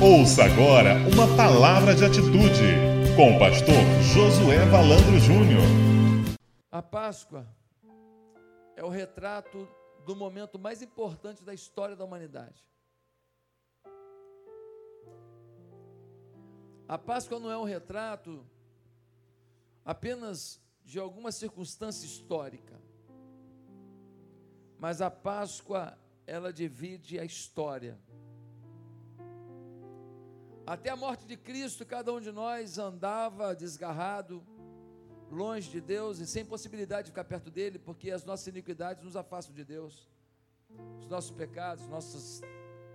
Ouça agora uma palavra de atitude com o pastor Josué Valandro Júnior. A Páscoa é o retrato do momento mais importante da história da humanidade. A Páscoa não é um retrato apenas de alguma circunstância histórica, mas a Páscoa ela divide a história. Até a morte de Cristo, cada um de nós andava desgarrado, longe de Deus e sem possibilidade de ficar perto dele, porque as nossas iniquidades nos afastam de Deus. Os nossos pecados, nossas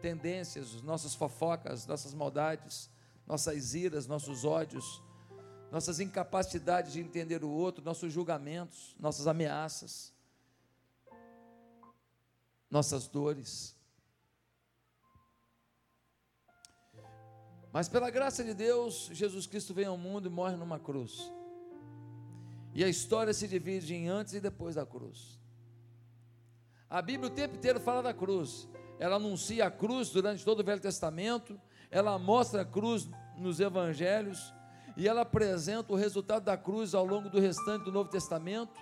tendências, nossas fofocas, nossas maldades, nossas iras, nossos ódios, nossas incapacidades de entender o outro, nossos julgamentos, nossas ameaças, nossas dores. Mas pela graça de Deus, Jesus Cristo vem ao mundo e morre numa cruz. E a história se divide em antes e depois da cruz. A Bíblia o tempo inteiro fala da cruz. Ela anuncia a cruz durante todo o Velho Testamento, ela mostra a cruz nos evangelhos e ela apresenta o resultado da cruz ao longo do restante do Novo Testamento.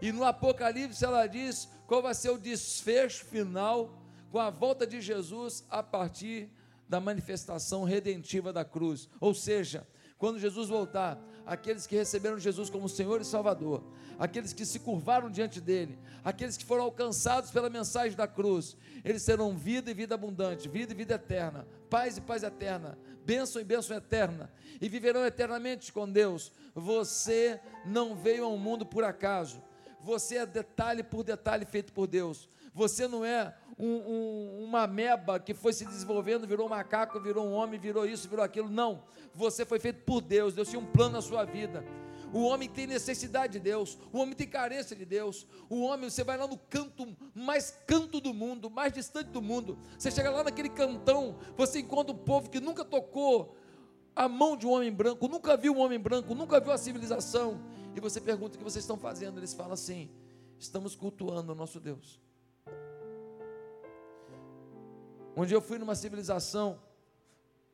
E no Apocalipse ela diz qual vai ser o desfecho final com a volta de Jesus a partir da manifestação redentiva da cruz. Ou seja, quando Jesus voltar, aqueles que receberam Jesus como Senhor e Salvador, aqueles que se curvaram diante dele, aqueles que foram alcançados pela mensagem da cruz, eles terão vida e vida abundante, vida e vida eterna, paz e paz eterna, bênção e bênção eterna, e viverão eternamente com Deus. Você não veio ao mundo por acaso, você é detalhe por detalhe feito por Deus. Você não é um, um, uma meba que foi se desenvolvendo, virou um macaco, virou um homem, virou isso, virou aquilo. Não. Você foi feito por Deus. Deus tinha um plano na sua vida. O homem tem necessidade de Deus, o homem tem carência de Deus. O homem, você vai lá no canto mais canto do mundo, mais distante do mundo. Você chega lá naquele cantão, você encontra um povo que nunca tocou a mão de um homem branco, nunca viu um homem branco, nunca viu a civilização. E você pergunta o que vocês estão fazendo. Eles falam assim: estamos cultuando o nosso Deus. Dia eu fui numa civilização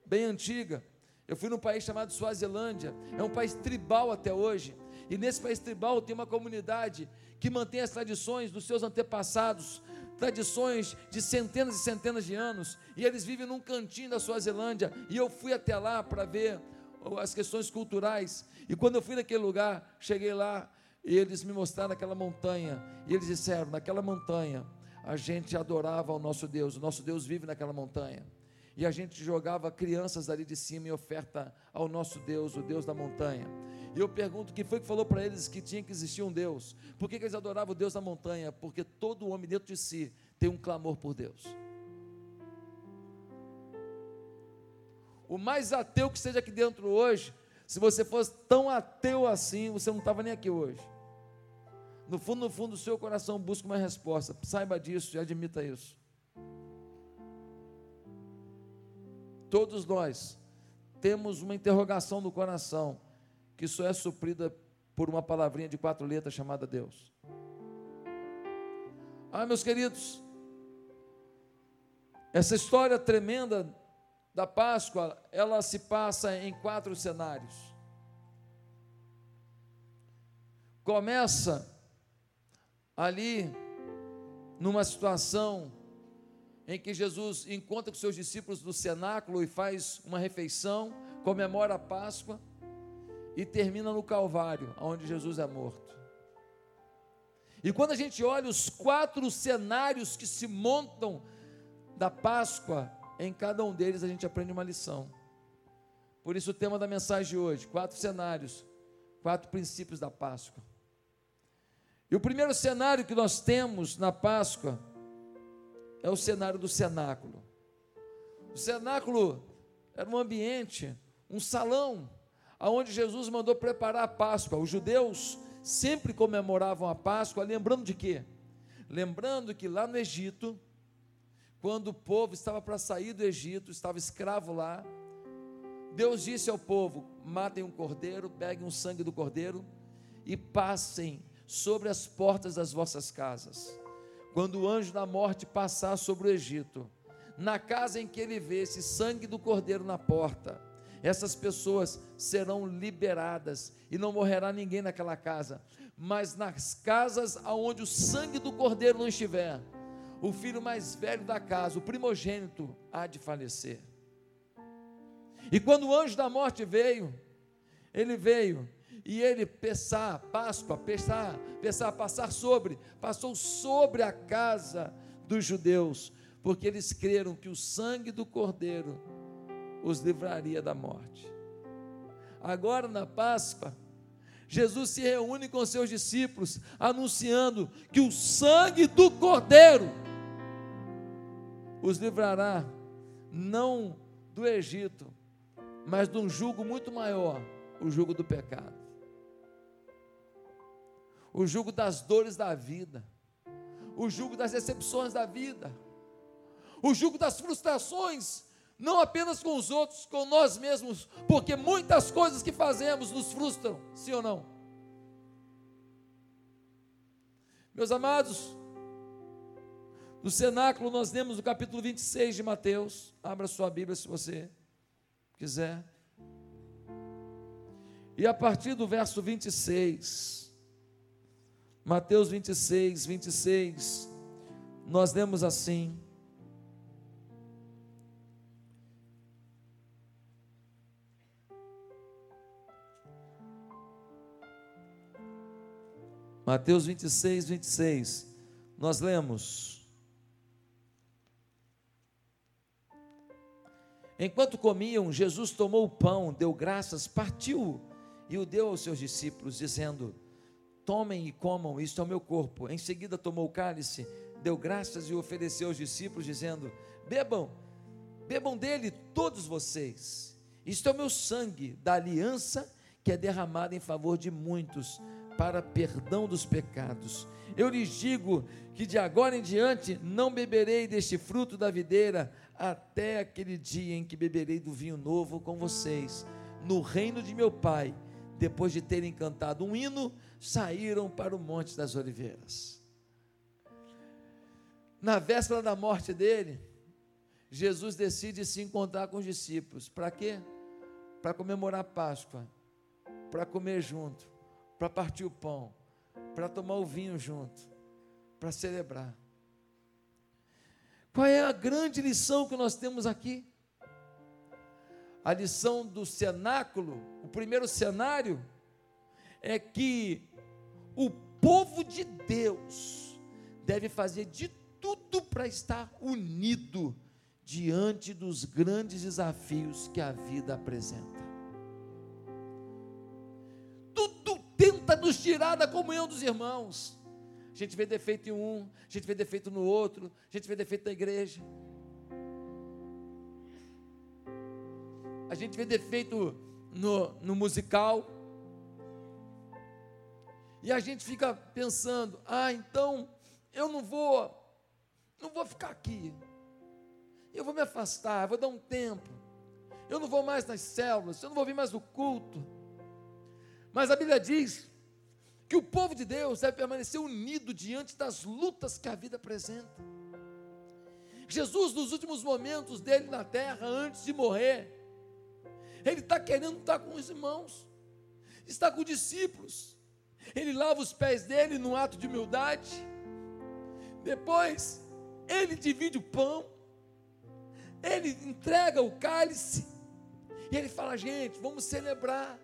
bem antiga. Eu fui num país chamado Suazilândia. É um país tribal até hoje. E nesse país tribal tem uma comunidade que mantém as tradições dos seus antepassados, tradições de centenas e centenas de anos. E eles vivem num cantinho da Suazilândia. E eu fui até lá para ver as questões culturais. E quando eu fui naquele lugar, cheguei lá e eles me mostraram aquela montanha. E eles disseram: naquela montanha a gente adorava o nosso Deus, o nosso Deus vive naquela montanha. E a gente jogava crianças ali de cima em oferta ao nosso Deus, o Deus da montanha. E eu pergunto: quem foi que falou para eles que tinha que existir um Deus? Por que, que eles adoravam o Deus da montanha? Porque todo homem dentro de si tem um clamor por Deus. O mais ateu que esteja aqui dentro hoje, se você fosse tão ateu assim, você não estava nem aqui hoje. No fundo, no fundo do seu coração busca uma resposta. Saiba disso e admita isso. Todos nós temos uma interrogação no coração que só é suprida por uma palavrinha de quatro letras chamada Deus. Ah, meus queridos, essa história tremenda da Páscoa, ela se passa em quatro cenários. Começa ali numa situação em que Jesus encontra com seus discípulos no cenáculo e faz uma refeição, comemora a Páscoa e termina no Calvário, onde Jesus é morto. E quando a gente olha os quatro cenários que se montam da Páscoa, em cada um deles a gente aprende uma lição. Por isso o tema da mensagem de hoje, quatro cenários, quatro princípios da Páscoa. E o primeiro cenário que nós temos na Páscoa é o cenário do cenáculo. O cenáculo era um ambiente, um salão, aonde Jesus mandou preparar a Páscoa. Os judeus sempre comemoravam a Páscoa, lembrando de quê? Lembrando que lá no Egito, quando o povo estava para sair do Egito, estava escravo lá, Deus disse ao povo: matem um cordeiro, peguem o sangue do cordeiro e passem sobre as portas das vossas casas. Quando o anjo da morte passar sobre o Egito, na casa em que ele vê esse sangue do cordeiro na porta, essas pessoas serão liberadas e não morrerá ninguém naquela casa. Mas nas casas aonde o sangue do cordeiro não estiver, o filho mais velho da casa, o primogênito, há de falecer. E quando o anjo da morte veio, ele veio e ele pensar, Páscoa, pensar, pensar, passar sobre, passou sobre a casa dos judeus, porque eles creram que o sangue do cordeiro os livraria da morte. Agora na Páscoa, Jesus se reúne com seus discípulos, anunciando que o sangue do cordeiro os livrará, não do Egito, mas de um jugo muito maior o jugo do pecado, o jugo das dores da vida, o jugo das decepções da vida, o jugo das frustrações, não apenas com os outros, com nós mesmos, porque muitas coisas que fazemos nos frustram, sim ou não? Meus amados, no cenáculo nós lemos o capítulo 26 de Mateus. Abra sua Bíblia se você quiser. E a partir do verso 26, Mateus 26, 26, nós lemos assim: Mateus 26, 26, nós lemos. Enquanto comiam, Jesus tomou o pão, deu graças, partiu e o deu aos seus discípulos, dizendo: Tomem e comam, isto é o meu corpo. Em seguida tomou o cálice, deu graças e ofereceu aos discípulos, dizendo: Bebam, bebam dele todos vocês. Isto é o meu sangue da aliança que é derramado em favor de muitos para perdão dos pecados. Eu lhes digo que de agora em diante não beberei deste fruto da videira até aquele dia em que beberei do vinho novo com vocês, no reino de meu Pai. Depois de terem cantado um hino, saíram para o Monte das Oliveiras. Na véspera da morte dele, Jesus decide se encontrar com os discípulos. Para quê? Para comemorar a Páscoa, para comer junto, para partir o pão, para tomar o vinho junto, para celebrar. Qual é a grande lição que nós temos aqui? A lição do cenáculo, o primeiro cenário, é que o povo de Deus deve fazer de tudo para estar unido diante dos grandes desafios que a vida apresenta. Tudo tenta nos tirar da comunhão dos irmãos a gente vê defeito em um, a gente vê defeito no outro, a gente vê defeito na igreja. A gente vê defeito no, no musical. E a gente fica pensando: ah, então eu não vou, não vou ficar aqui. Eu vou me afastar, eu vou dar um tempo. Eu não vou mais nas células, eu não vou vir mais no culto. Mas a Bíblia diz que o povo de Deus deve permanecer unido diante das lutas que a vida apresenta. Jesus, nos últimos momentos dele na terra, antes de morrer, ele está querendo estar com os irmãos, está com os discípulos, ele lava os pés dele num ato de humildade, depois ele divide o pão, ele entrega o cálice, e ele fala: gente, vamos celebrar.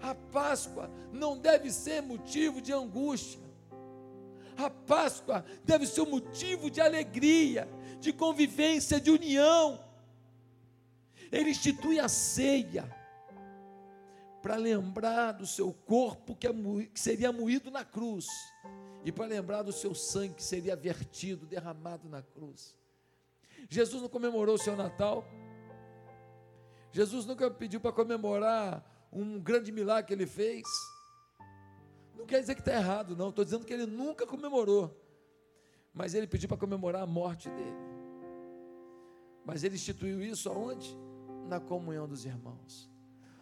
A Páscoa não deve ser motivo de angústia. A Páscoa deve ser motivo de alegria, de convivência, de união. Ele institui a ceia para lembrar do seu corpo que, é, que seria moído na cruz e para lembrar do seu sangue que seria vertido, derramado na cruz. Jesus não comemorou o seu Natal. Jesus nunca pediu para comemorar um grande milagre que ele fez. Não quer dizer que está errado, não. Estou dizendo que ele nunca comemorou. Mas ele pediu para comemorar a morte dele. Mas ele instituiu isso aonde? Na comunhão dos irmãos.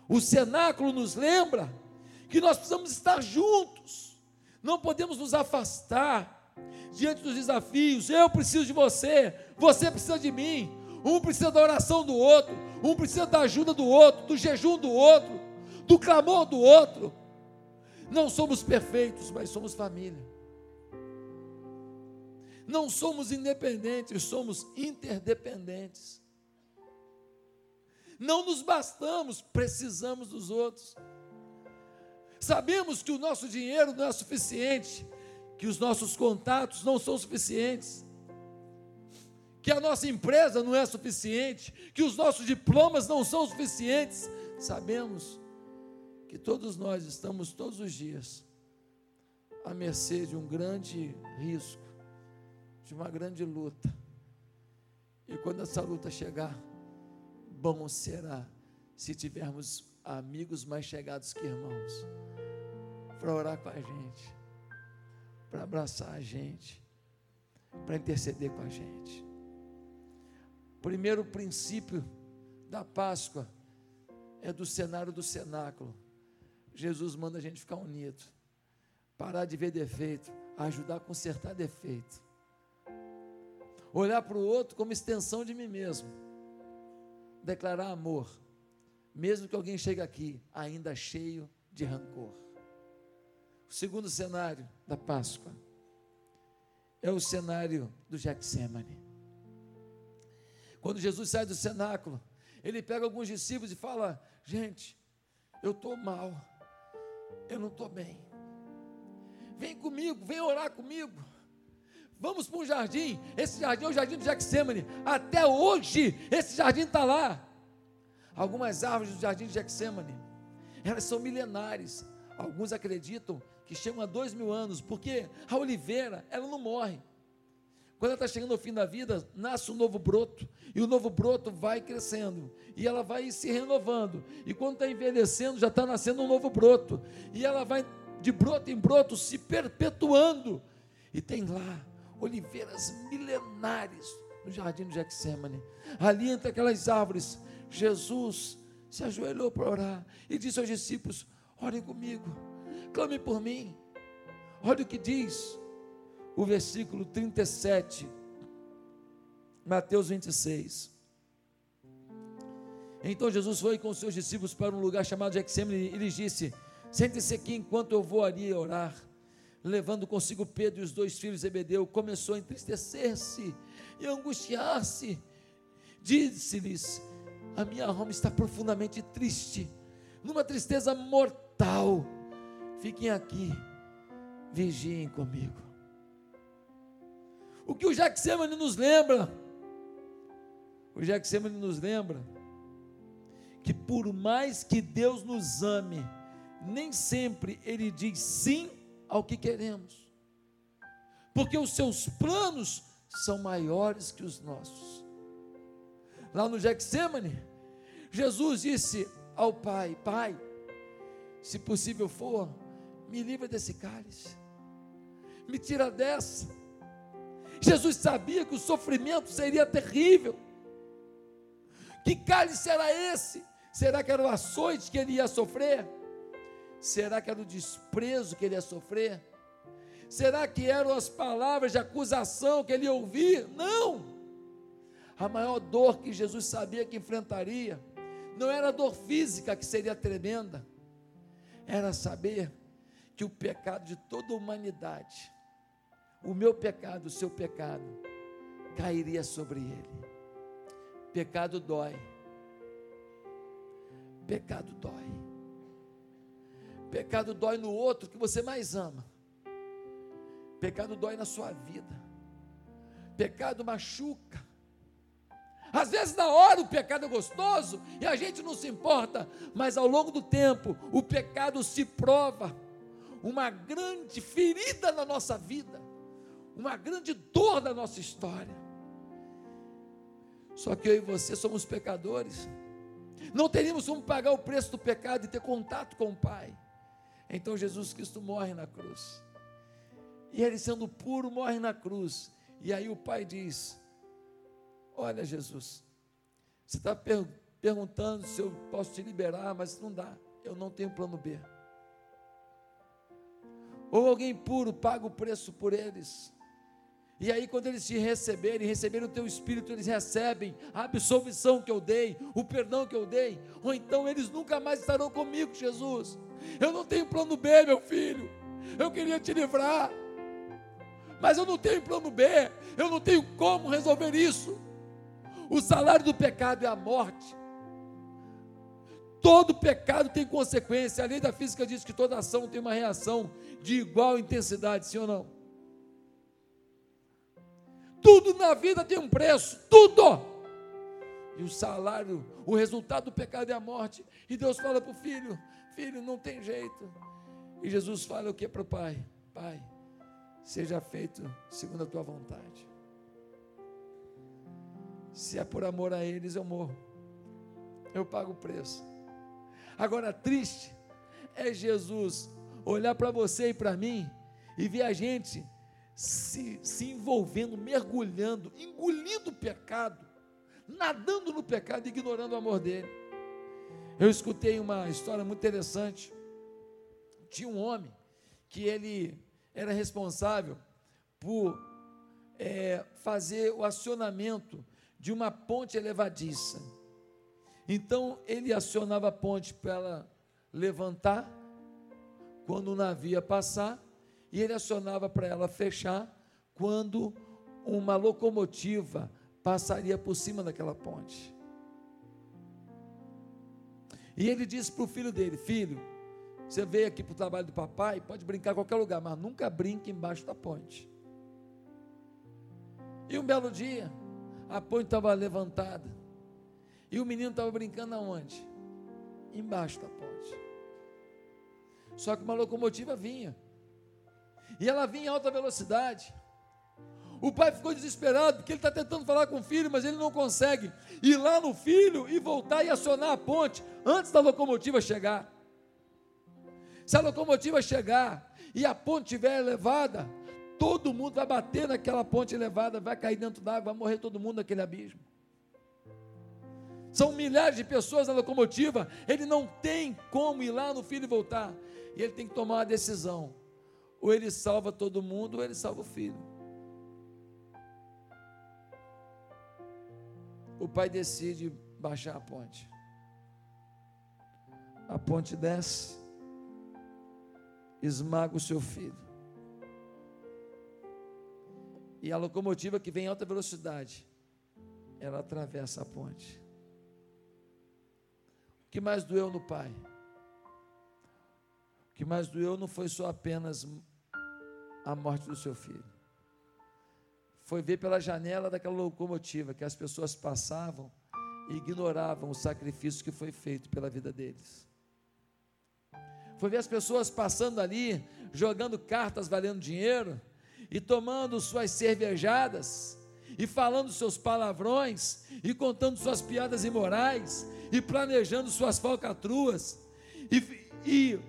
O cenáculo nos lembra que nós precisamos estar juntos. Não podemos nos afastar. diante dos desafios. Eu preciso de você, você precisa de mim. Um precisa da oração do outro, um precisa da ajuda do outro, do jejum do outro, do clamor do outro. Não somos perfeitos, mas somos família. Não somos independentes, somos interdependentes. Não nos bastamos, precisamos dos outros. Sabemos que o nosso dinheiro não é suficiente, que os nossos contatos não são suficientes, que a nossa empresa não é suficiente, que os nossos diplomas não são suficientes. Sabemos que todos nós estamos todos os dias à mercê de um grande risco, de uma grande luta. E quando essa luta chegar, bom será se tivermos amigos mais chegados que irmãos, para orar com a gente, para abraçar a gente, para interceder com a gente. Primeiro princípio da Páscoa é do cenário do cenáculo. Jesus manda a gente ficar unido, parar de ver defeito, ajudar a consertar defeito, olhar para o outro como extensão de mim mesmo, declarar amor, mesmo que alguém chegue aqui ainda cheio de rancor. O segundo cenário da Páscoa é o cenário do Getsemane. Quando Jesus sai do cenáculo, ele pega alguns discípulos e fala: Gente, eu estou mal, eu não estou bem. Vem comigo, vem orar comigo. Vamos para um jardim. Esse jardim é o jardim do Getsemane. Até hoje, esse jardim está lá. Algumas árvores do jardim de Getsemane, elas são milenares. Alguns acreditam que chegam a dois mil anos, porque a oliveira, ela não morre. Quando ela está chegando ao fim da vida, nasce um novo broto, e o novo broto vai crescendo, e ela vai se renovando, e quando está envelhecendo, já está nascendo um novo broto, e ela vai de broto em broto se perpetuando, e tem lá oliveiras milenares no jardim de Getsemane, ali entre aquelas árvores, Jesus se ajoelhou para orar e disse aos discípulos: Orem comigo, clame por mim. Olha o que diz o versículo 37, Mateus 26. Então Jesus foi com seus discípulos para um lugar chamado Getsemane e lhes disse: Sente-se aqui enquanto eu vou ali orar. Levando consigo Pedro e os dois filhos de Zebedeu, começou a entristecer-se e angustiar-se. Disse-lhes: A minha alma está profundamente triste, numa tristeza mortal. Fiquem aqui, vigiem comigo. O que o Jacksemane nos lembra? O Jacksemane nos lembra que por mais que Deus nos ame, nem sempre Ele diz sim ao que queremos, porque os seus planos são maiores que os nossos. Lá no Getsemane, Jesus disse ao Pai: Pai, se possível for, me livra desse cálice, me tira dessa, Jesus sabia que o sofrimento seria terrível. Que cálice era esse? Será que era o açoite que ele ia sofrer? Será que era o desprezo que ele ia sofrer? Será que eram as palavras de acusação que ele ia ouvir? Não! A maior dor que Jesus sabia que enfrentaria não era a dor física que seria tremenda, era saber que o pecado de toda a humanidade o meu pecado, o seu pecado, cairia sobre ele. Pecado dói. Pecado dói. Pecado dói no outro que você mais ama. Pecado dói na sua vida. Pecado machuca. Às vezes, na hora, o pecado é gostoso e a gente não se importa, mas ao longo do tempo, o pecado se prova uma grande ferida na nossa vida uma grande dor da nossa história. Só que eu e você somos pecadores. Não teríamos como pagar o preço do pecado e ter contato com o Pai. Então Jesus Cristo morre na cruz. E ele, sendo puro, morre na cruz. E aí o Pai diz: Olha, Jesus, você está per perguntando se eu posso te liberar, mas não dá. Eu não tenho plano B. Ou alguém puro paga o preço por eles E aí, quando eles te receberem, receberem o teu espírito, eles recebem a absolvição que eu dei, o perdão que eu dei, ou então eles nunca mais estarão comigo, Jesus. Eu não tenho plano B, meu filho. Eu queria te livrar, mas eu não tenho plano B, eu não tenho como resolver isso. O salário do pecado é a morte. Todo pecado tem consequência. A lei da física diz que toda ação tem uma reação de igual intensidade, sim ou não? Tudo na vida tem um preço, tudo. E o salário, o resultado do pecado é a morte. E Deus fala para o filho: Filho, não tem jeito. E Jesus fala o que para o pai? Pai, seja feito segundo a tua vontade. Se é por amor a eles, eu morro. Eu pago o preço. Agora, triste é Jesus olhar para você e para mim e ver a gente se, se envolvendo, mergulhando, engolindo o pecado, nadando no pecado, ignorando o amor dele. Eu escutei uma história muito interessante. Tinha um homem que ele era responsável por é, fazer o acionamento de uma ponte elevadiça. Então ele acionava a ponte para ela levantar quando o navio ia passar e ele acionava para ela fechar quando uma locomotiva passaria por cima daquela ponte. E ele disse para o filho dele: Filho, você veio aqui para o trabalho do papai, pode brincar em qualquer lugar, mas nunca brinque embaixo da ponte. E um belo dia, a ponte estava levantada. E o menino estava brincando aonde? Embaixo da ponte. Só que uma locomotiva vinha. E ela vinha em alta velocidade. O pai ficou desesperado, porque ele está tentando falar com o filho, mas ele não consegue ir lá no filho e voltar e acionar a ponte antes da locomotiva chegar. Se a locomotiva chegar e a ponte estiver elevada, todo mundo vai bater naquela ponte elevada, vai cair dentro d'água, vai morrer todo mundo naquele abismo. São milhares de pessoas na locomotiva, ele não tem como ir lá no filho e voltar. E ele tem que tomar uma decisão ou ele salva todo mundo, ou ele salva o filho. O pai decide baixar a ponte. A ponte desce, esmaga o seu filho. E a locomotiva que vem em alta velocidade, ela atravessa a ponte. O que mais doeu no pai? O que mais doeu não foi só apenas a morte do seu filho. Foi ver pela janela daquela locomotiva que as pessoas passavam e ignoravam o sacrifício que foi feito pela vida deles. Foi ver as pessoas passando ali, jogando cartas valendo dinheiro e tomando suas cervejadas e falando seus palavrões e contando suas piadas imorais e planejando suas falcatruas e, e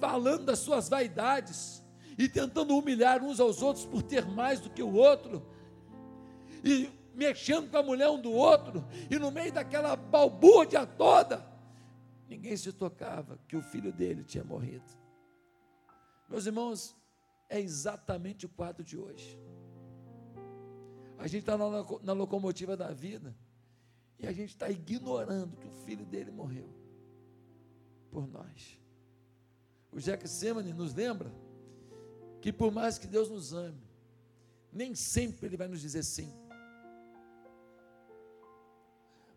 falando das suas vaidades e tentando humilhar uns aos outros por ter mais do que o outro, e mexendo com a mulher um do outro, e no meio daquela balbúrdia toda, ninguém se tocava que o filho dele tinha morrido. Meus irmãos, é exatamente o quadro de hoje. A gente está na, na locomotiva da vida e a gente está ignorando que o filho dele morreu por nós. O Jack Semane nos lembra que por mais que Deus nos ame, nem sempre Ele vai nos dizer sim.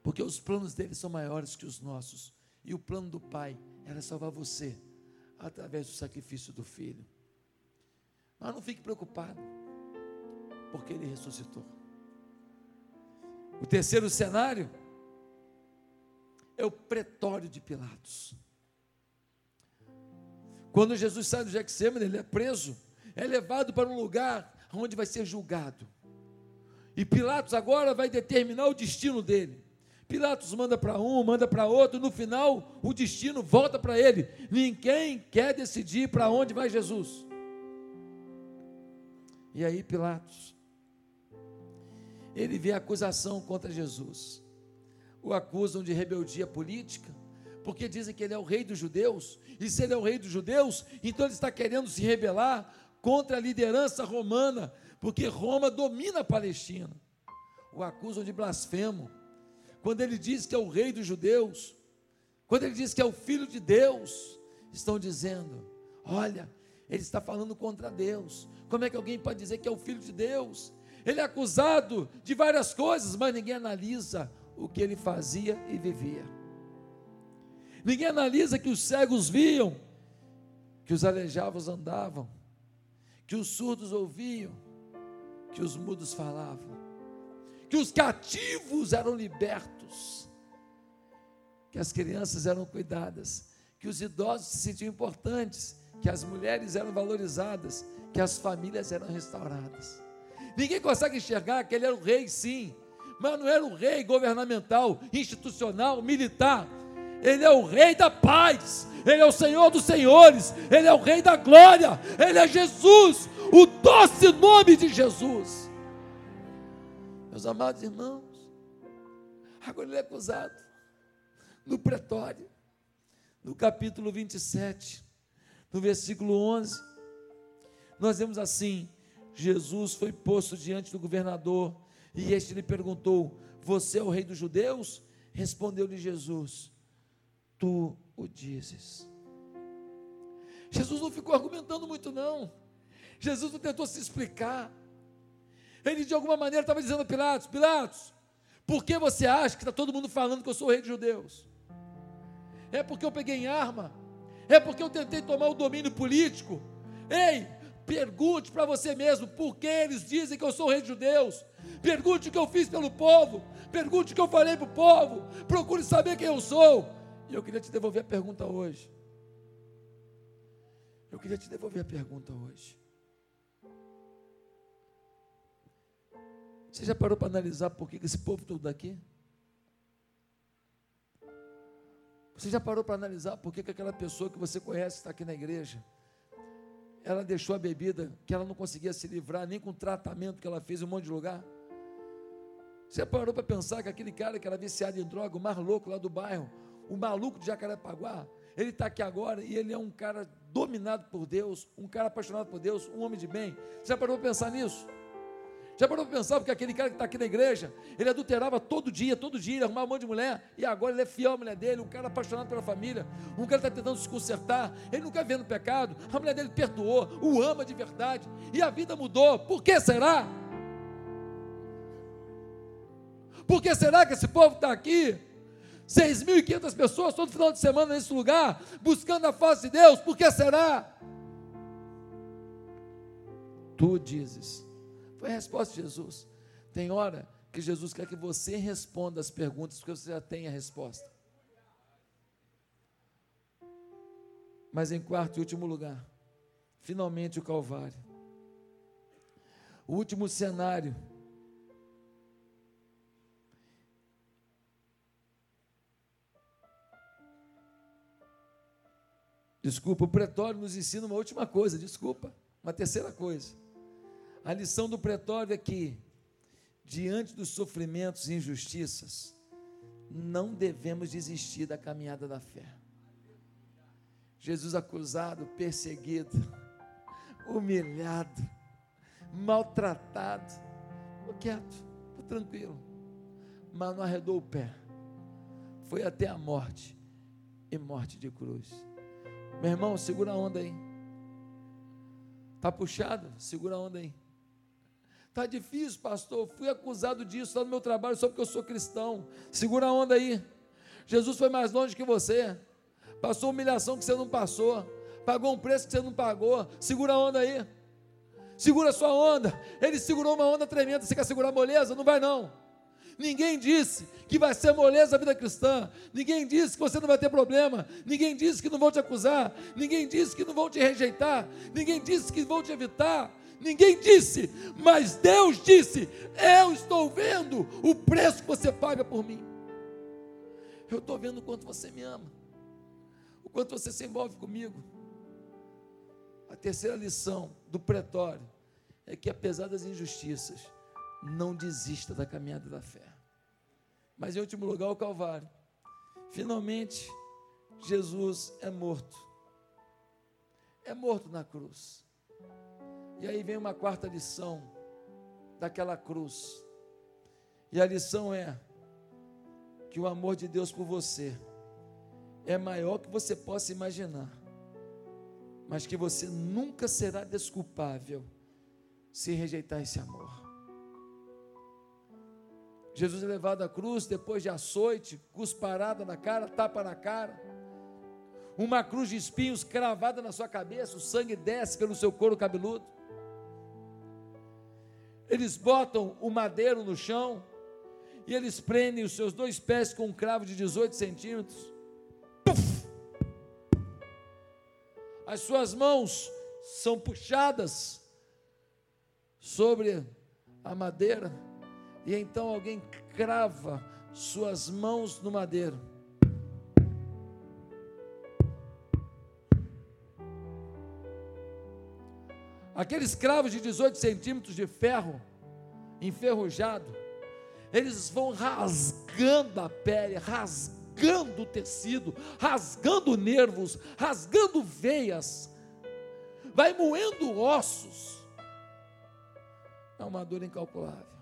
Porque os planos dele são maiores que os nossos. E o plano do Pai era salvar você através do sacrifício do Filho. Mas não fique preocupado, porque ele ressuscitou. O terceiro cenário é o pretório de Pilatos. Quando Jesus sai do Gexêmane, ele é preso é levado para um lugar onde vai ser julgado. E Pilatos agora vai determinar o destino dele. Pilatos manda para um, manda para outro, no final o destino volta para ele. Ninguém quer decidir para onde vai Jesus. E aí Pilatos, ele vê a acusação contra Jesus. O acusam de rebeldia política, porque dizem que ele é o rei dos judeus, e se ele é o rei dos judeus, então ele está querendo se rebelar contra a liderança romana, porque Roma domina a Palestina. O acusam de blasfemo. Quando ele diz que é o rei dos judeus, quando ele diz que é o filho de Deus, estão dizendo: olha, ele está falando contra Deus. Como é que alguém pode dizer que é o filho de Deus? Ele é acusado de várias coisas, mas ninguém analisa o que ele fazia e vivia. Ninguém analisa que os cegos viam, que os aleijados andavam, que os surdos ouviam, que os mudos falavam, que os cativos eram libertos, que as crianças eram cuidadas, que os idosos se sentiam importantes, que as mulheres eram valorizadas, que as famílias eram restauradas. Ninguém consegue enxergar que ele era o rei, sim, mas não era o rei governamental, institucional, militar. Ele é o rei da paz, ele é o Senhor dos senhores, ele é o rei da glória, ele é Jesus, o doce nome de Jesus. Meus amados irmãos, agora ele é acusado no pretório, no capítulo 27, no versículo 11, nós vemos assim: Jesus foi posto diante do governador e este lhe perguntou: Você é o rei dos judeus? Respondeu-lhe Jesus: Tu o dizes. Jesus não ficou argumentando muito, não. Jesus não tentou se explicar. Ele de alguma maneira estava dizendo a Pilatos: Pilatos, por que você acha que está todo mundo falando que eu sou o rei dos judeus? É porque eu peguei em arma? É porque eu tentei tomar o domínio político? Ei, pergunte para você mesmo por que eles dizem que eu sou o rei dos judeus. Pergunte o que eu fiz pelo povo. Pergunte o que eu falei para o povo. Procure saber quem eu sou. E eu queria te devolver a pergunta hoje. Eu queria te devolver a pergunta hoje. Você já parou para analisar por que esse povo todo daqui? Você já parou para analisar por que aquela pessoa que você conhece está aqui na igreja? Ela deixou a bebida que ela não conseguia se livrar, nem com o tratamento que ela fez em um monte de lugar. Você parou para pensar que aquele cara que era viciado em droga, o mais louco lá do bairro, o maluco de Jacarepaguá, ele está aqui agora e ele é um cara dominado por Deus, um cara apaixonado por Deus, um homem de bem. Você já parou para pensar nisso? Já parou para pensar, porque aquele cara que está aqui na igreja, ele adulterava todo dia, todo dia, ele arrumava um monte de mulher, e agora ele é fiel à mulher dele, um cara apaixonado pela família, um cara que está tentando se consertar, ele ver no pecado, a mulher dele perdoou, o ama de verdade, e a vida mudou, por que será? Por que será que esse povo está aqui? 6.500 pessoas todo final de semana nesse lugar, buscando a face de Deus, por que será? Tu dizes, foi a resposta de Jesus. Tem hora que Jesus quer que você responda as perguntas, porque você já tem a resposta. Mas em quarto e último lugar, finalmente o Calvário. O último cenário Desculpa, o pretório nos ensina uma última coisa, desculpa, uma terceira coisa. A lição do pretório é que, diante dos sofrimentos e injustiças, não devemos desistir da caminhada da fé. Jesus acusado, perseguido, humilhado, maltratado, ficou quieto, ficou tranquilo, mas não arredou o pé, foi até a morte e morte de cruz. Meu irmão, segura a onda aí. Tá puxado? Segura a onda aí. Tá difícil, pastor. Fui acusado disso lá no meu trabalho só porque eu sou cristão. Segura a onda aí. Jesus foi mais longe que você. Passou humilhação que você não passou. Pagou um preço que você não pagou. Segura a onda aí. Segura a sua onda. Ele segurou uma onda tremenda. Você quer segurar moleza? Não vai não. Ninguém disse que vai ser moleza a vida cristã. Ninguém disse que você não vai ter problema. Ninguém disse que não vão te acusar. Ninguém disse que não vão te rejeitar. Ninguém disse que vão te evitar. Ninguém disse, mas Deus disse: Eu estou vendo o preço que você paga por mim. Eu estou vendo o quanto você me ama, o quanto você se envolve comigo. A terceira lição do pretório é que, apesar das injustiças, não desista da caminhada da fé. Mas em último lugar, o Calvário. Finalmente, Jesus é morto. É morto na cruz. E aí vem uma quarta lição daquela cruz. E a lição é que o amor de Deus por você é maior que você possa imaginar, mas que você nunca será desculpável se rejeitar esse amor. Jesus é levado à cruz depois de açoite, cusparada na cara, tapa na cara, uma cruz de espinhos cravada na sua cabeça, o sangue desce pelo seu couro cabeludo. Eles botam o madeiro no chão e eles prendem os seus dois pés com um cravo de 18 centímetros. Puf! As suas mãos são puxadas sobre a madeira e então alguém crava suas mãos no madeiro. Aqueles cravos de 18 centímetros de ferro, enferrujado, eles vão rasgando a pele, rasgando o tecido, rasgando nervos, rasgando veias, vai moendo ossos. É uma dor incalculável.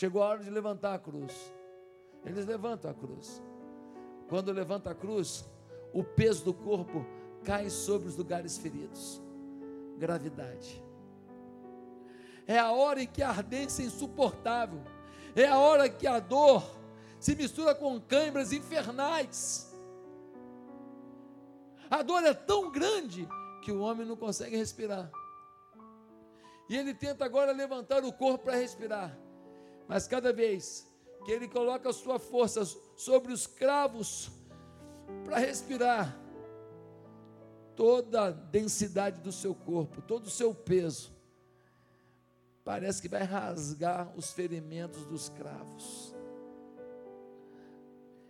Chegou a hora de levantar a cruz. Eles levantam a cruz. Quando levanta a cruz, o peso do corpo cai sobre os lugares feridos. Gravidade. É a hora em que a ardência é insuportável. É a hora que a dor se mistura com câimbras infernais. A dor é tão grande que o homem não consegue respirar. E ele tenta agora levantar o corpo para respirar. Mas cada vez que ele coloca a sua força sobre os cravos para respirar, toda a densidade do seu corpo, todo o seu peso, parece que vai rasgar os ferimentos dos cravos.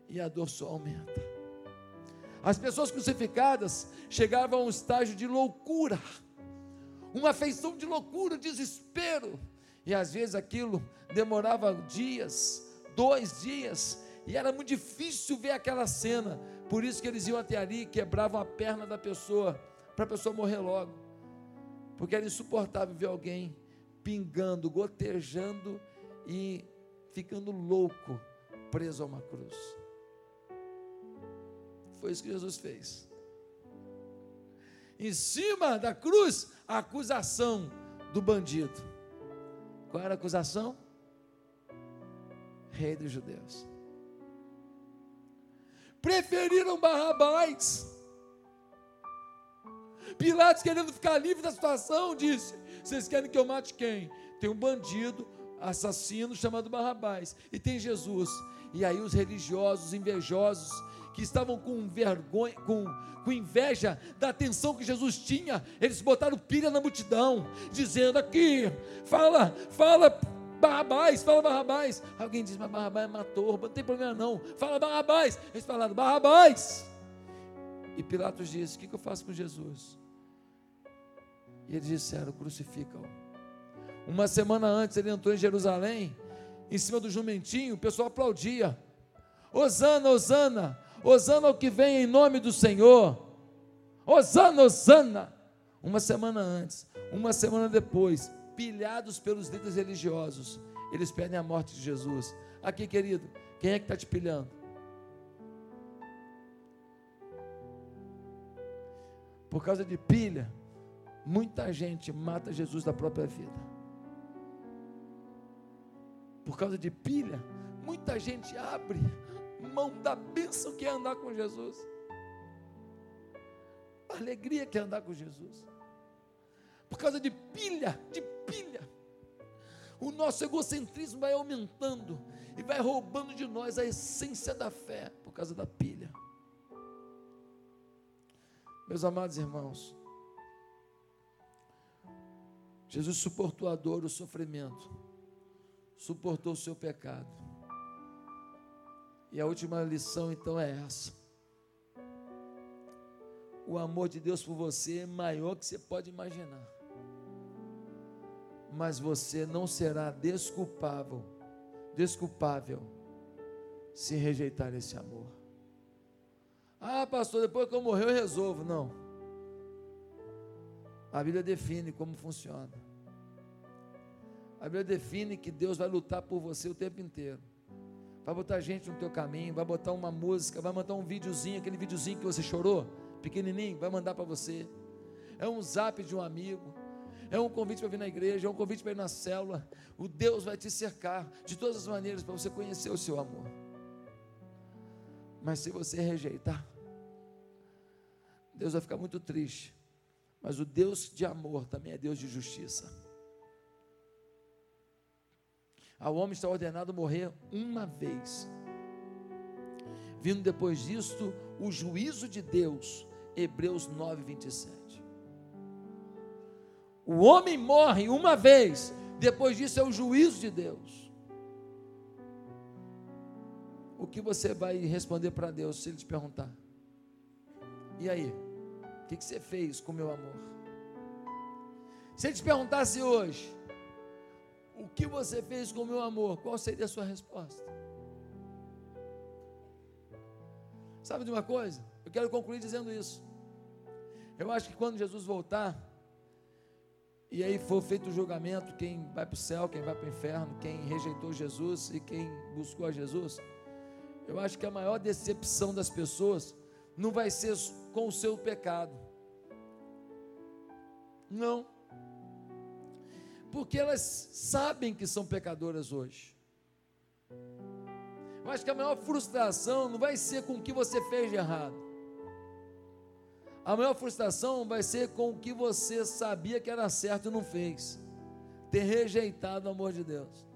E a dor só aumenta. As pessoas crucificadas chegavam a um estágio de loucura, uma afeição de loucura, desespero. E às vezes aquilo demorava dias, dois dias, e era muito difícil ver aquela cena, por isso que eles iam até ali e quebravam a perna da pessoa, para a pessoa morrer logo. Porque era insuportável ver alguém pingando, gotejando e ficando louco, preso a uma cruz. Foi isso que Jesus fez. Em cima da cruz, a acusação do bandido. Qual era a acusação? Rei dos judeus preferiram Barrabás. Pilatos, querendo ficar livre da situação, disse: Vocês querem que eu mate quem? Tem um bandido, assassino chamado Barrabás, e tem Jesus. E aí os religiosos, invejosos, que estavam com vergonha, com, com inveja da atenção que Jesus tinha, eles botaram pilha na multidão, dizendo aqui, fala, fala Barrabás, fala Barrabás. Alguém diz, mas Barrabás matou, não tem problema não. Fala Barrabás. Eles falaram, Barrabás. E Pilatos disse: O que, eu faço com Jesus? E eles disseram: Crucifica-o. Uma semana antes ele entrou em Jerusalém, em cima do jumentinho, o pessoal aplaudia. Osana, Osana, Osana ao que vem em nome do Senhor. Osana, Osana. Uma semana antes, uma semana depois, pilhados pelos líderes religiosos. Eles pedem a morte de Jesus. Aqui, querido, quem é que está te pilhando? Por causa de pilha, muita gente mata Jesus da própria vida. Por causa de pilha, muita gente abre mão da bênção que é andar com Jesus. A alegria que é andar com Jesus por causa de pilha, de pilha. O nosso egocentrismo vai aumentando e vai roubando de nós a essência da fé por causa da pilha. Meus amados irmãos, Jesus suportou a dor, o sofrimento, suportou o seu pecado. E a última lição então é essa o amor de Deus por você é maior que você pode imaginar mas você não será desculpável, desculpável se rejeitar esse amor. Ah, pastor, depois que eu morrer eu resolvo. Não. A Bíblia define como funciona. A Bíblia define que Deus vai lutar por você o tempo inteiro. Vai botar gente no teu caminho, vai botar uma música, vai mandar um videozinho, aquele videozinho que você chorou, pequenininho, vai mandar para você. É um zap de um amigo, é um convite para vir na igreja, é um convite para ir na célula. O Deus vai te cercar de todas as maneiras para você conhecer o seu amor. Mas se você rejeitar, Deus vai ficar muito triste. Mas o Deus de amor também é Deus de justiça. Ao homem está ordenado morrer uma vez. Vindo depois disto o juízo de Deus, Hebreus 9, 27. O homem morre uma vez, depois disso é o juízo de Deus. O que você vai responder para Deus se Ele te perguntar? E aí? O que você fez com meu amor? Se Ele te perguntasse hoje, o que você fez com o meu amor? Qual seria a sua resposta? Sabe de uma coisa? Eu quero concluir dizendo isso. Eu acho que quando Jesus voltar, e aí for feito o julgamento, quem vai para o céu, quem vai para o inferno, quem rejeitou Jesus e quem buscou a Jesus, eu acho que a maior decepção das pessoas não vai ser com o seu pecado. Não porque elas sabem que são pecadoras hoje. Eu acho que a maior frustração não vai ser com o que você fez de errado. A maior frustração vai ser com o que você sabia que era certo e não fez. Ter rejeitado o amor de Deus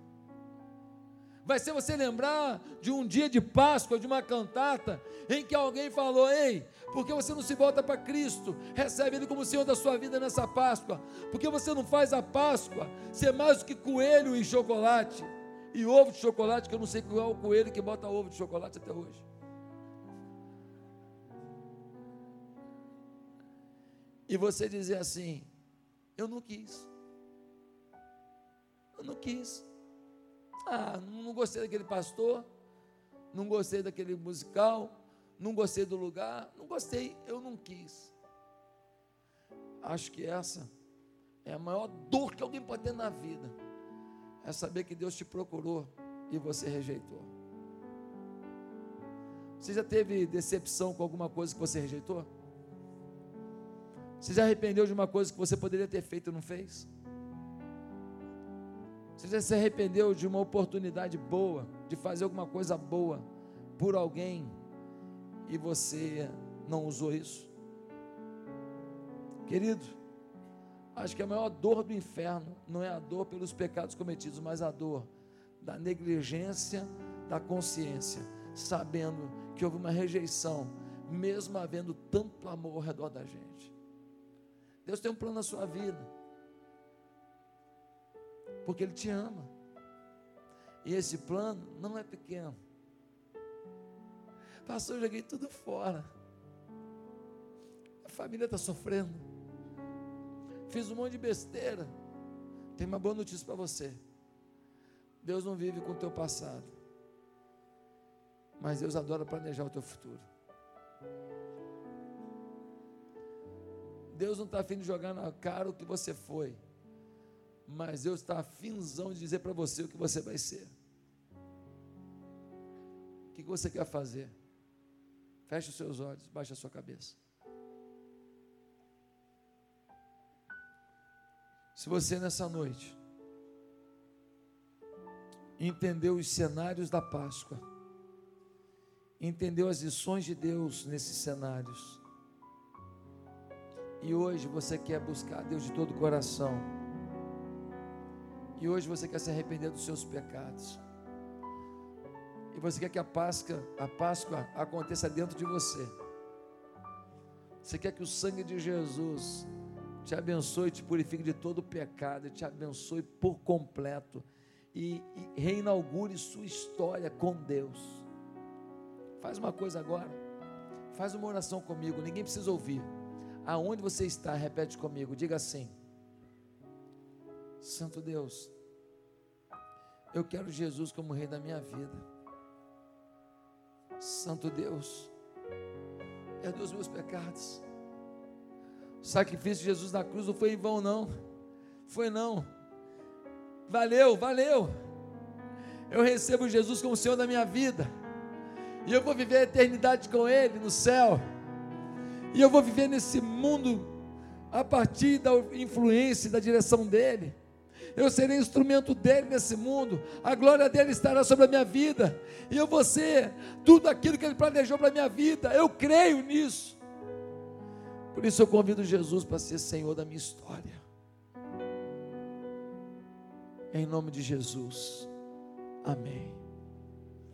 vai ser você lembrar de um dia de Páscoa, de uma cantata, em que alguém falou: Ei, por que você não se volta para Cristo? Recebe Ele como Senhor da sua vida nessa Páscoa. Por que você não faz a Páscoa ser mais do que coelho e chocolate? E ovo de chocolate, que eu não sei qual é o coelho que bota ovo de chocolate até hoje. E você dizer assim: Eu não quis. Eu não quis. Ah, não gostei daquele pastor, não gostei daquele musical, não gostei do lugar, não gostei, eu não quis. Acho que essa é a maior dor que alguém pode ter na vida. É saber que Deus te procurou e você rejeitou. Você já teve decepção com alguma coisa que você rejeitou? Você já arrependeu de uma coisa que você poderia ter feito e não fez? Você já se arrependeu de uma oportunidade boa, de fazer alguma coisa boa por alguém e você não usou isso? Querido, acho que a maior dor do inferno não é a dor pelos pecados cometidos, mas a dor da negligência da consciência, sabendo que houve uma rejeição, mesmo havendo tanto amor ao redor da gente. Deus tem um plano na sua vida porque Ele te ama. E esse plano não é pequeno. Pastor, eu joguei tudo fora. A família está sofrendo. Fiz um monte de besteira. Tem uma boa notícia para você. Deus não vive com o teu passado. Mas Deus adora planejar o teu futuro. Deus não está afim de jogar na cara o que você foi mas Deus está afinzão de dizer para você o que você vai ser. O que você quer fazer? Feche os seus olhos, baixe a sua cabeça. Se você nessa noite entendeu os cenários da Páscoa, entendeu as lições de Deus nesses cenários, e hoje você quer buscar Deus de todo o coração, e hoje você quer se arrepender dos seus pecados. E você quer que a Páscoa, a Páscoa aconteça dentro de você. Você quer que o sangue de Jesus te abençoe, te purifique de todo pecado, te abençoe por completo e, e reinaugure sua história com Deus. Faz uma coisa agora. Faz uma oração comigo, ninguém precisa ouvir. Aonde você está, repete comigo, diga assim: Santo Deus, eu quero Jesus como Rei da minha vida. Santo Deus, perdoa os meus pecados. O sacrifício de Jesus na cruz não foi em vão, não. Foi não. Valeu, valeu. Eu recebo Jesus como Senhor da minha vida. E eu vou viver a eternidade com Ele no céu. E eu vou viver nesse mundo a partir da influência e da direção dEle. Eu serei instrumento dele nesse mundo. A glória dele estará sobre a minha vida. E eu vou ser tudo aquilo que ele planejou para a minha vida. Eu creio nisso. Por isso eu convido Jesus para ser Senhor da minha história. Em nome de Jesus. Amém.